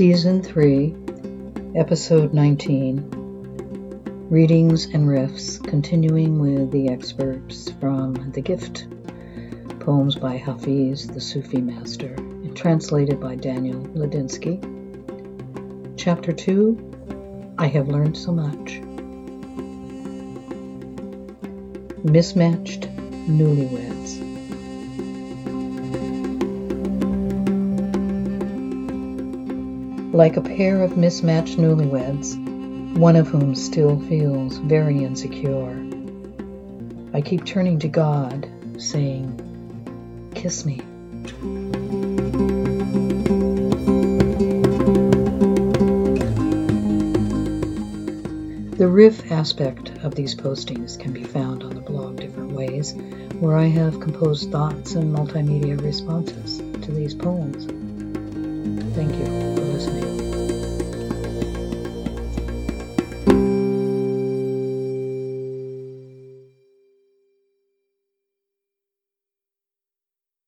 Season 3, Episode 19 Readings and Riffs, continuing with the excerpts from The Gift, poems by Hafiz, the Sufi master, and translated by Daniel Ladinsky. Chapter 2 I Have Learned So Much. Mismatched Newlyweds. Like a pair of mismatched newlyweds, one of whom still feels very insecure. I keep turning to God, saying, Kiss me. The riff aspect of these postings can be found on the blog Different Ways, where I have composed thoughts and multimedia responses to these poems. Thank you.